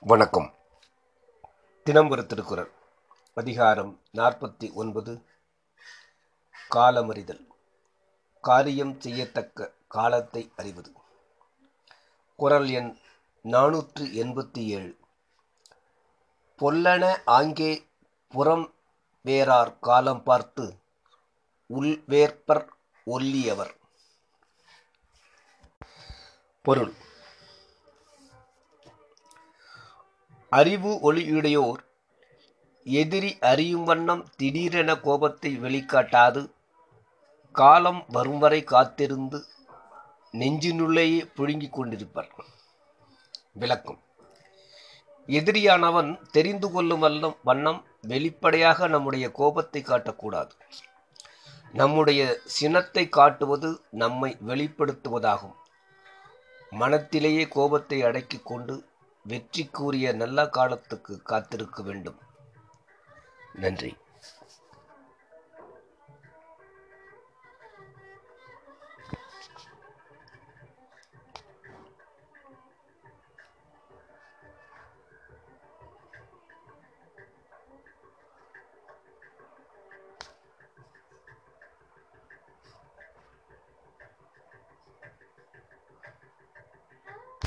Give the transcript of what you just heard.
வணக்கம். தினம் ஒரு திருக்குறள். அதிகாரம் நாற்பத்தி ஒன்பது. காலமறிதல். காரியம் செய்யத்தக்க காலத்தை அறிவது. குறள் எண் நானூற்று எண்பத்தி ஏழு. பொல்லன ஆங்கே புறம் வேறார் காலம் பார்த்து உள்வேற்பர் ஒல்லியவர். பொருள். அறிவு ஒளியுடையோர் எதிரி அறியும் வண்ணம் திடீரென கோபத்தை வெளிக்காட்டாது காலம் வரும் வரை காத்திருந்து நெஞ்சினுள்ளேயே புழுங்கிக் கொண்டிருப்பர். விளக்கம். எதிரியானவன் தெரிந்து கொள்ளும் வல்லம் வண்ணம் வெளிப்படையாக நம்முடைய கோபத்தை காட்டக்கூடாது. நம்முடைய சினத்தை காட்டுவது நம்மை வெளிப்படுத்துவதாகும். மனத்திலேயே கோபத்தை அடக்கிக் கொண்டு வெற்றிக்குரிய நல்ல காலத்துக்கு காத்திருக்க வேண்டும். நன்றி.